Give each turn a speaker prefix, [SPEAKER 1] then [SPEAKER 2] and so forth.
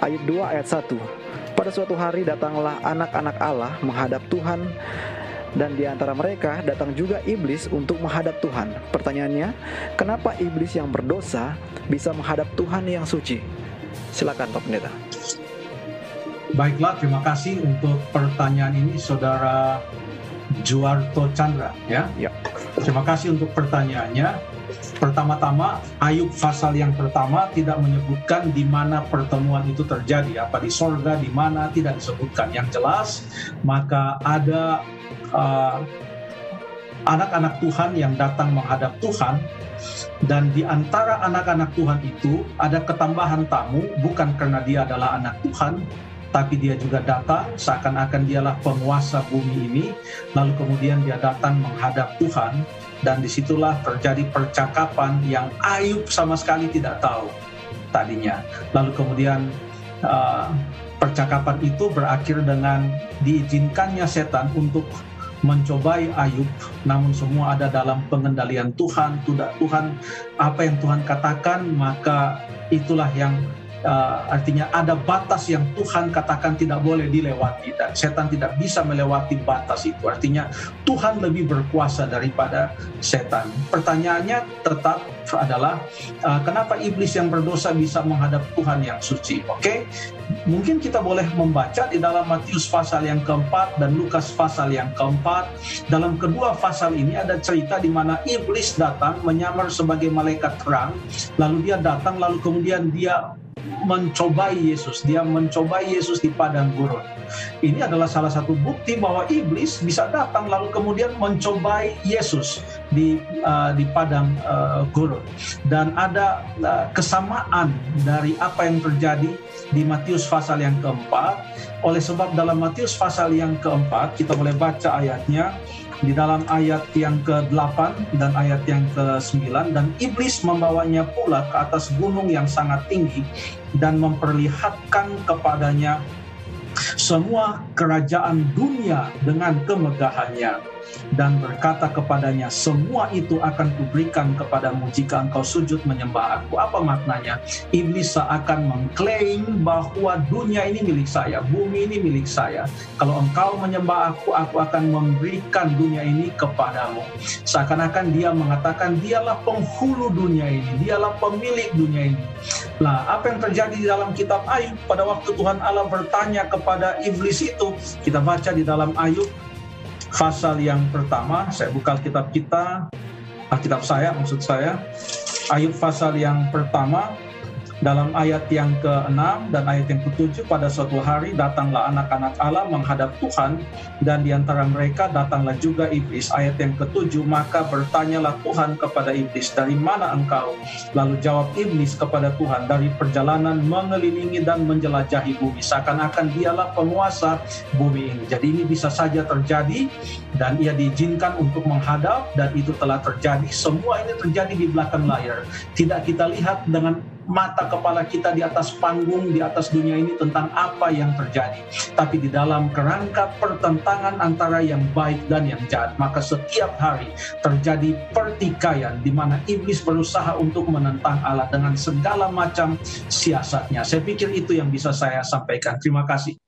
[SPEAKER 1] ayat 2 ayat 1. Pada suatu hari datanglah anak-anak Allah menghadap Tuhan dan di antara mereka datang juga iblis untuk menghadap Tuhan. Pertanyaannya, kenapa iblis yang berdosa bisa menghadap Tuhan yang suci? Silakan Pak Pendeta.
[SPEAKER 2] Baiklah, terima kasih untuk pertanyaan ini Saudara Juarto Chandra ya. ya. Terima kasih untuk pertanyaannya. Pertama-tama, Ayub pasal yang pertama tidak menyebutkan di mana pertemuan itu terjadi, apa di sorga, di mana tidak disebutkan. Yang jelas, maka ada uh, anak-anak Tuhan yang datang menghadap Tuhan, dan di antara anak-anak Tuhan itu ada ketambahan tamu, bukan karena dia adalah anak Tuhan, tapi dia juga datang. Seakan-akan dialah penguasa bumi ini, lalu kemudian dia datang menghadap Tuhan dan di situlah terjadi percakapan yang Ayub sama sekali tidak tahu tadinya. Lalu kemudian uh, percakapan itu berakhir dengan diizinkannya setan untuk mencobai Ayub, namun semua ada dalam pengendalian Tuhan. Tuhan apa yang Tuhan katakan, maka itulah yang uh, artinya ada batas yang Tuhan katakan tidak boleh dilewati dan setan tidak bisa melewati batas itu. Artinya Tuhan lebih berkuasa daripada setan. Pertanyaannya tetap adalah uh, kenapa iblis yang berdosa bisa menghadap Tuhan yang suci? Oke, okay? mungkin kita boleh membaca di dalam Matius pasal yang keempat dan Lukas pasal yang keempat. Dalam kedua pasal ini ada cerita di mana iblis datang menyamar sebagai malaikat terang, lalu dia datang lalu kemudian dia mencobai Yesus, dia mencobai Yesus di padang gurun. Ini adalah salah satu bukti bahwa iblis bisa datang lalu kemudian mencobai Yesus di uh, di padang uh, gurun. Dan ada uh, kesamaan dari apa yang terjadi di Matius pasal yang keempat. Oleh sebab dalam Matius pasal yang keempat kita boleh baca ayatnya di dalam ayat yang ke-8 dan ayat yang ke-9 dan iblis membawanya pula ke atas gunung yang sangat tinggi dan memperlihatkan kepadanya semua kerajaan dunia dengan kemegahannya dan berkata kepadanya, semua itu akan kuberikan kepadamu jika engkau sujud menyembah aku. Apa maknanya? Iblis seakan mengklaim bahwa dunia ini milik saya, bumi ini milik saya. Kalau engkau menyembah aku, aku akan memberikan dunia ini kepadamu. Seakan-akan dia mengatakan dialah penghulu dunia ini, dialah pemilik dunia ini. Nah, apa yang terjadi di dalam kitab Ayub pada waktu Tuhan Allah bertanya kepada iblis itu, kita baca di dalam Ayub pasal yang pertama, saya buka kitab kita, Alkitab saya maksud saya, Ayub pasal yang pertama, dalam ayat yang ke-6 dan ayat yang ke-7 pada suatu hari datanglah anak-anak Allah menghadap Tuhan dan di antara mereka datanglah juga iblis. Ayat yang ke-7 maka bertanyalah Tuhan kepada iblis, "Dari mana engkau?" Lalu jawab iblis kepada Tuhan, "Dari perjalanan mengelilingi dan menjelajahi bumi." Seakan-akan dialah penguasa bumi ini. Jadi ini bisa saja terjadi dan ia diizinkan untuk menghadap dan itu telah terjadi. Semua ini terjadi di belakang layar. Tidak kita lihat dengan mata kepala kita di atas panggung, di atas dunia ini tentang apa yang terjadi. Tapi di dalam kerangka pertentangan antara yang baik dan yang jahat, maka setiap hari terjadi pertikaian di mana iblis berusaha untuk menentang Allah dengan segala macam siasatnya. Saya pikir itu yang bisa saya sampaikan. Terima kasih.